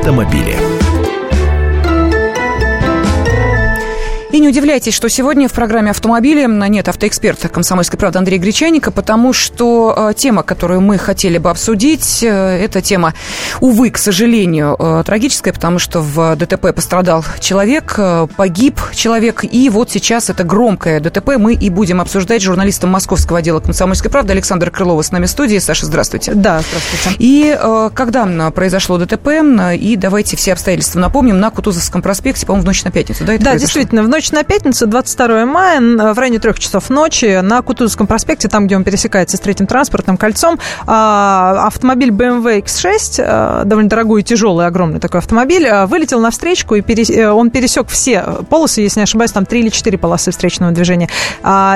автомобили. И не удивляйтесь, что сегодня в программе «Автомобили» нет автоэксперта «Комсомольской правды» Андрея Гречаника, потому что э, тема, которую мы хотели бы обсудить, э, это тема, увы, к сожалению, э, трагическая, потому что в ДТП пострадал человек, погиб человек, и вот сейчас это громкое ДТП мы и будем обсуждать с журналистом московского отдела «Комсомольской правды» Александр Крылова с нами в студии. Саша, здравствуйте. Да, здравствуйте. И когда произошло ДТП, и давайте все обстоятельства напомним, на Кутузовском проспекте, по-моему, в ночь на пятницу, да? Это да, произошло? действительно, в ночь ночь на пятницу, 22 мая, в районе трех часов ночи на Кутузовском проспекте, там, где он пересекается с третьим транспортным кольцом, а, автомобиль BMW X6, а, довольно дорогой и тяжелый, огромный такой автомобиль, а, вылетел на встречку, и э, он пересек все полосы, если не ошибаюсь, там три или четыре полосы встречного движения,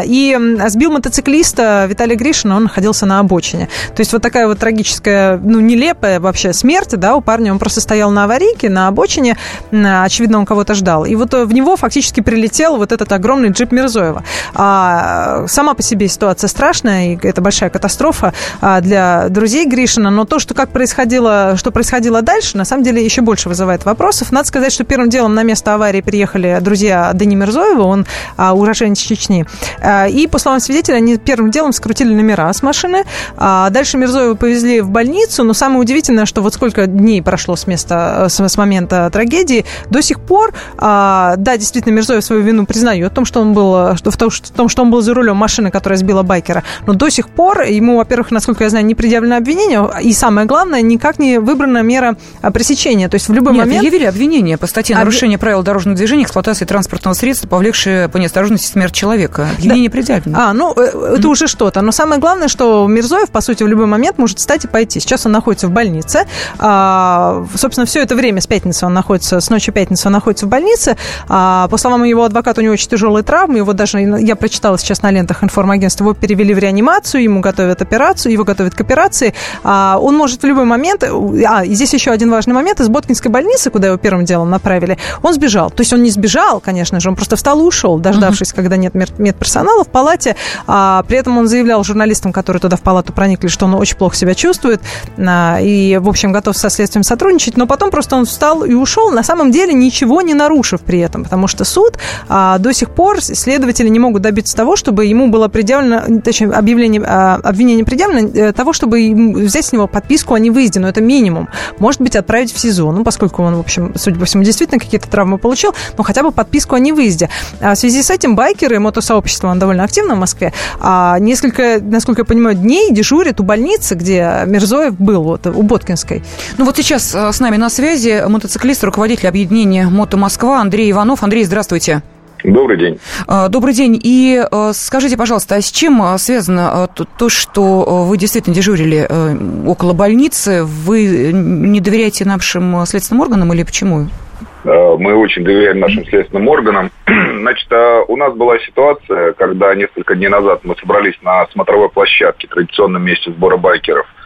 и сбил мотоциклиста Виталия Гришина, он находился на обочине. То есть вот такая вот трагическая, ну, нелепая вообще смерть, да, у парня, он просто стоял на аварийке, на обочине, очевидно, он кого-то ждал. И вот в него фактически прилетел вот этот огромный джип Мирзоева. А, сама по себе ситуация страшная, и это большая катастрофа а, для друзей Гришина, но то, что как происходило, что происходило дальше, на самом деле еще больше вызывает вопросов. Надо сказать, что первым делом на место аварии приехали друзья Дани Мирзоева, он а, уроженец Чечни. А, и, по словам свидетеля, они первым делом скрутили номера с машины. А, дальше Мирзоева повезли в больницу, но самое удивительное, что вот сколько дней прошло с места, с, с момента трагедии, до сих пор, а, да, действительно, Мирзоев свою вину признает в том, что он был, что, в том, что, в том, что он был за рулем машины, которая сбила байкера. Но до сих пор ему, во-первых, насколько я знаю, не предъявлено обвинение, и самое главное, никак не выбрана мера а, пресечения. То есть в любой Нет, момент... предъявили обвинение по статье нарушение правил дорожного движения, эксплуатации транспортного средства, повлекшее по неосторожности смерть человека. Обвинение да. предъявлено. А, ну, mm-hmm. это уже что-то. Но самое главное, что Мирзоев, по сути, в любой момент может встать и пойти. Сейчас он находится в больнице. А, собственно, все это время с пятницы он находится, с ночи пятницы он находится в больнице. А, по словам его адвоката, у него очень тяжелые травмы. Его даже, я прочитала сейчас на лентах информагентства, его перевели в реанимацию, ему готовят операцию, его готовят к операции. А, он может в любой момент... А, и здесь еще один важный момент. Из Боткинской больницы, куда его первым делом направили, он сбежал. То есть он не сбежал, конечно же, он просто встал и ушел, дождавшись, uh-huh. когда нет медперсонала в палате. А, при этом он заявлял журналистам, которые туда в палату проникли, что он очень плохо себя чувствует а, и, в общем, готов со следствием сотрудничать. Но потом просто он встал и ушел, на самом деле ничего не нарушив при этом, потому что суд а, до сих пор следователи не могут добиться того, чтобы ему было предъявлено, точнее, объявление, а, обвинение предъявлено, э, того, чтобы взять с него подписку о невыезде, но это минимум. Может быть, отправить в СИЗО, ну, поскольку он, в общем, судя по всему, действительно какие-то травмы получил, но хотя бы подписку о невыезде. А в связи с этим байкеры, мотосообщество, он довольно активно в Москве, а несколько, насколько я понимаю, дней дежурит у больницы, где Мирзоев был, вот, у Боткинской. Ну, вот сейчас э, с нами на связи мотоциклист, руководитель объединения «Мото Москва» Андрей Иванов. Андрей, здравствуйте. Добрый день. А, добрый день. И а, скажите, пожалуйста, а с чем а, связано то, что вы действительно дежурили около больницы? Вы не доверяете нашим следственным органам или почему? Мы очень доверяем нашим следственным органам. Значит, у нас была ситуация, когда несколько дней назад мы собрались на смотровой площадке, традиционном месте сбора байкеров – а,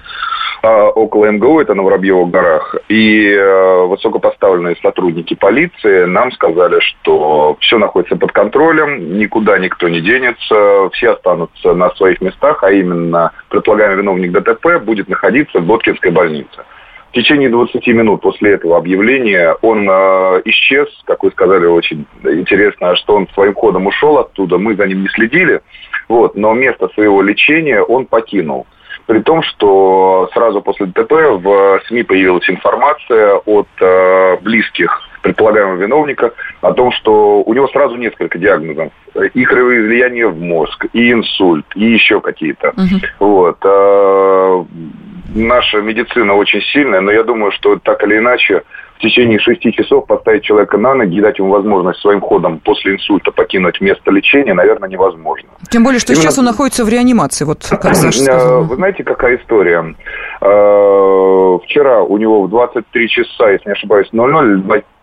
около МГУ, это на Воробьевых горах, и э, высокопоставленные сотрудники полиции нам сказали, что все находится под контролем, никуда никто не денется, все останутся на своих местах, а именно предполагаемый виновник ДТП будет находиться в Боткинской больнице. В течение 20 минут после этого объявления он э, исчез, как вы сказали, очень интересно, что он своим ходом ушел оттуда, мы за ним не следили, вот, но место своего лечения он покинул. При том, что сразу после ДТП в СМИ появилась информация от э, близких предполагаемого виновника о том, что у него сразу несколько диагнозов. И кровоизлияние в мозг, и инсульт, и еще какие-то. Угу. Вот. Э, наша медицина очень сильная, но я думаю, что так или иначе в течение шести часов поставить человека на ноги и дать ему возможность своим ходом после инсульта покинуть место лечения, наверное, невозможно. Тем более, что Именно... сейчас он находится в реанимации, вот как Саша сказал. Вы знаете, какая история? Э, вчера у него в 23 часа, если не ошибаюсь, 00,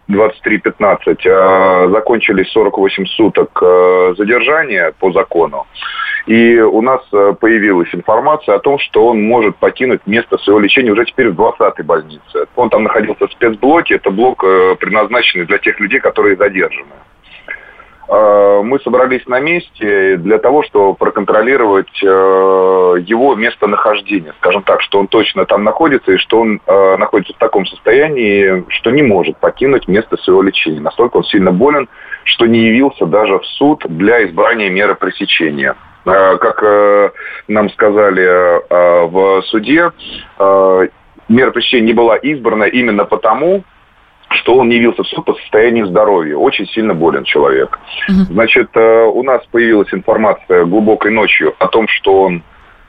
23.15 э, закончились 48 суток э, задержания по закону. И у нас э, появилась информация о том, что он может покинуть место своего лечения уже теперь в 20-й больнице. Он там находился в спецблоке. Это блок, предназначенный для тех людей, которые задержаны. Э, мы собрались на месте для того, чтобы проконтролировать э, его местонахождение. Скажем так, что он точно там находится и что он э, находится в таком состоянии, что не может покинуть место своего лечения. Настолько он сильно болен, что не явился даже в суд для избрания меры пресечения. Как нам сказали в суде, мера пресечения не была избрана именно потому, что он не явился в суд по состоянию здоровья. Очень сильно болен человек. Угу. Значит, э, у нас появилась информация глубокой ночью о том, что он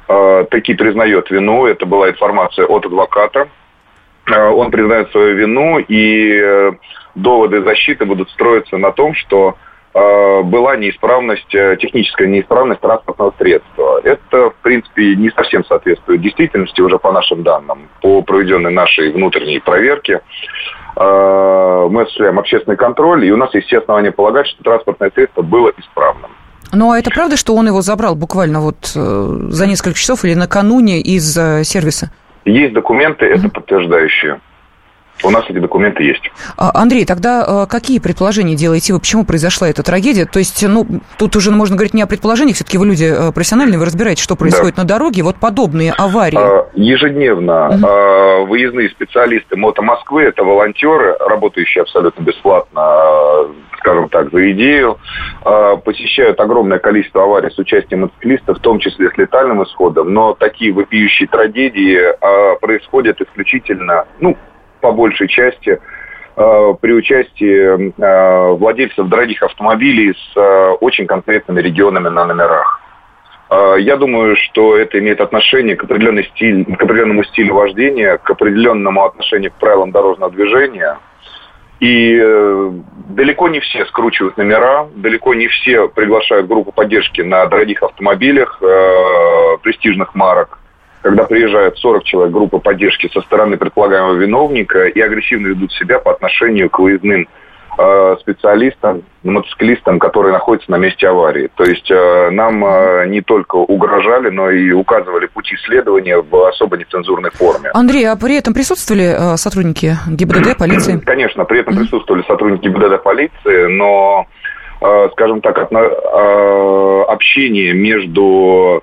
э, таки признает вину. Это была информация от адвоката. Э, он признает свою вину, и доводы защиты будут строиться на том, что была неисправность, техническая неисправность транспортного средства. Это, в принципе, не совсем соответствует действительности уже по нашим данным, по проведенной нашей внутренней проверке. Э, мы осуществляем общественный контроль, и у нас есть все основания полагать, что транспортное средство было исправным. Ну, а это правда, что он его забрал буквально вот э, за несколько часов или накануне из э, сервиса? Есть документы, это подтверждающие. У нас эти документы есть. А, Андрей, тогда э, какие предположения делаете вы, почему произошла эта трагедия? То есть, ну, тут уже можно говорить не о предположениях, все-таки вы люди э, профессиональные, вы разбираете, что происходит да. на дороге, вот подобные аварии. А, ежедневно угу. выездные специалисты Мото Москвы, это волонтеры, работающие абсолютно бесплатно, скажем так, за идею, посещают огромное количество аварий с участием мотоциклистов, в том числе с летальным исходом, но такие вопиющие трагедии происходят исключительно, ну, по большей части э, при участии э, владельцев дорогих автомобилей с э, очень конкретными регионами на номерах. Я думаю, что это имеет отношение к, стиль, к определенному стилю вождения, к определенному отношению к правилам дорожного движения. И далеко не все скручивают номера, далеко не все приглашают группу поддержки на дорогих автомобилях престижных марок когда приезжает 40 человек группы поддержки со стороны предполагаемого виновника и агрессивно ведут себя по отношению к выездным э, специалистам, мотоциклистам, которые находятся на месте аварии. То есть э, нам э, не только угрожали, но и указывали пути следования в особо нецензурной форме. Андрей, а при этом присутствовали сотрудники ГИБДД, полиции? Конечно, при этом присутствовали сотрудники ГИБДД, полиции, но, скажем так, общение между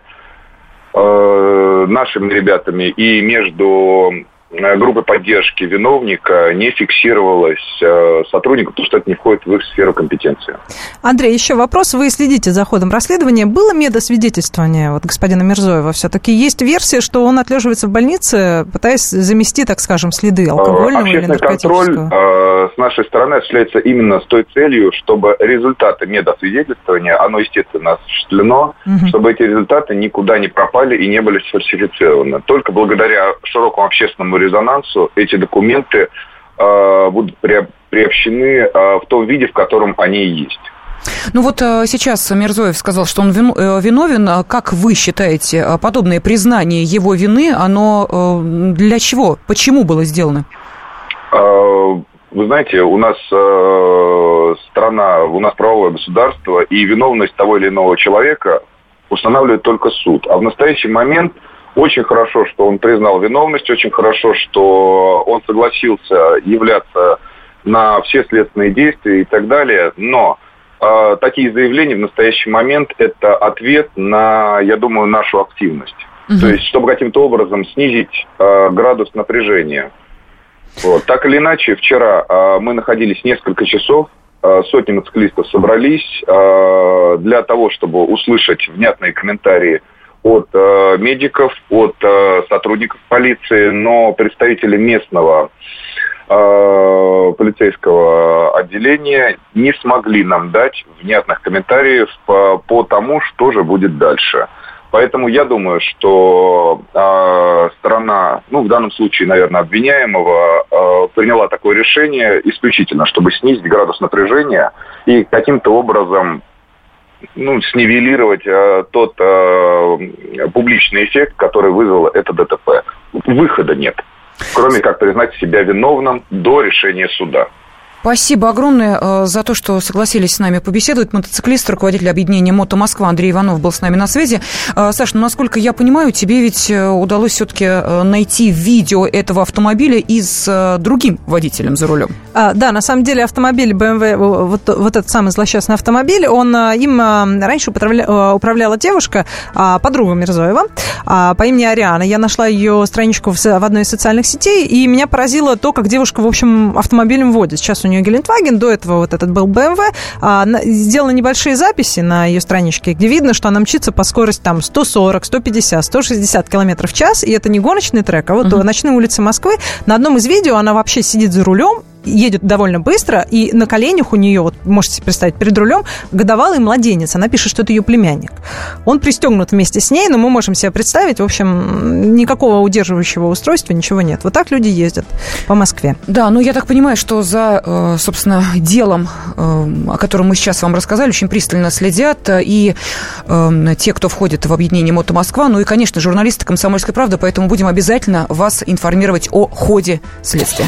нашими ребятами и между э, группой поддержки виновника не фиксировалось э, сотрудников, потому что это не входит в их сферу компетенции. Андрей, еще вопрос. Вы следите за ходом расследования. Было медосвидетельствование вот, господина Мирзоева все-таки? Есть версия, что он отлеживается в больнице, пытаясь замести, так скажем, следы алкогольного или наркотического? контроль с нашей стороны осуществляется именно с той целью, чтобы результаты медосвидетельствования, оно, естественно, осуществлено, угу. чтобы эти результаты никуда не пропали и не были сфальсифицированы. Только благодаря широкому общественному резонансу эти документы э, будут приобщены э, в том виде, в котором они и есть. Ну вот э, сейчас Мирзоев сказал, что он э, виновен. Как вы считаете, подобное признание его вины, оно для чего, почему было сделано? Вы знаете, у нас э, страна, у нас правовое государство, и виновность того или иного человека устанавливает только суд. А в настоящий момент очень хорошо, что он признал виновность, очень хорошо, что он согласился являться на все следственные действия и так далее. Но э, такие заявления в настоящий момент это ответ на, я думаю, нашу активность. Угу. То есть, чтобы каким-то образом снизить э, градус напряжения. Вот. Так или иначе, вчера э, мы находились несколько часов, э, сотни мотоциклистов собрались э, для того, чтобы услышать внятные комментарии от э, медиков, от э, сотрудников полиции, но представители местного э, полицейского отделения не смогли нам дать внятных комментариев по, по тому, что же будет дальше. Поэтому я думаю, что э, сторона, ну, в данном случае, наверное, обвиняемого, э, приняла такое решение исключительно, чтобы снизить градус напряжения и каким-то образом ну, снивелировать э, тот э, публичный эффект, который вызвало это ДТП. Выхода нет, кроме как признать себя виновным до решения суда. Спасибо огромное э, за то, что согласились с нами побеседовать. Мотоциклист, руководитель объединения «Мото Москва» Андрей Иванов был с нами на связи. Э, Саш, ну, насколько я понимаю, тебе ведь э, удалось все-таки найти видео этого автомобиля и с другим водителем за рулем. А, да, на самом деле автомобиль BMW, вот, вот этот самый злосчастный автомобиль, он им раньше управля, управляла девушка, а, подруга Мирзоева, а, по имени Ариана. Я нашла ее страничку в, в одной из социальных сетей, и меня поразило то, как девушка, в общем, автомобилем водит. Сейчас у нее Гелендваген, до этого вот этот был BMW. А, сделаны небольшие записи на ее страничке, где видно, что она мчится по скорости там 140, 150, 160 километров в час, и это не гоночный трек, а вот uh-huh. ночные улицы Москвы. На одном из видео она вообще сидит за рулем едет довольно быстро, и на коленях у нее, вот можете представить, перед рулем годовалый младенец. Она пишет, что это ее племянник. Он пристегнут вместе с ней, но мы можем себе представить, в общем, никакого удерживающего устройства, ничего нет. Вот так люди ездят по Москве. Да, ну я так понимаю, что за, э, собственно, делом, э, о котором мы сейчас вам рассказали, очень пристально следят и э, те, кто входит в объединение «Мото Москва», ну и, конечно, журналисты «Комсомольской правды», поэтому будем обязательно вас информировать о ходе следствия.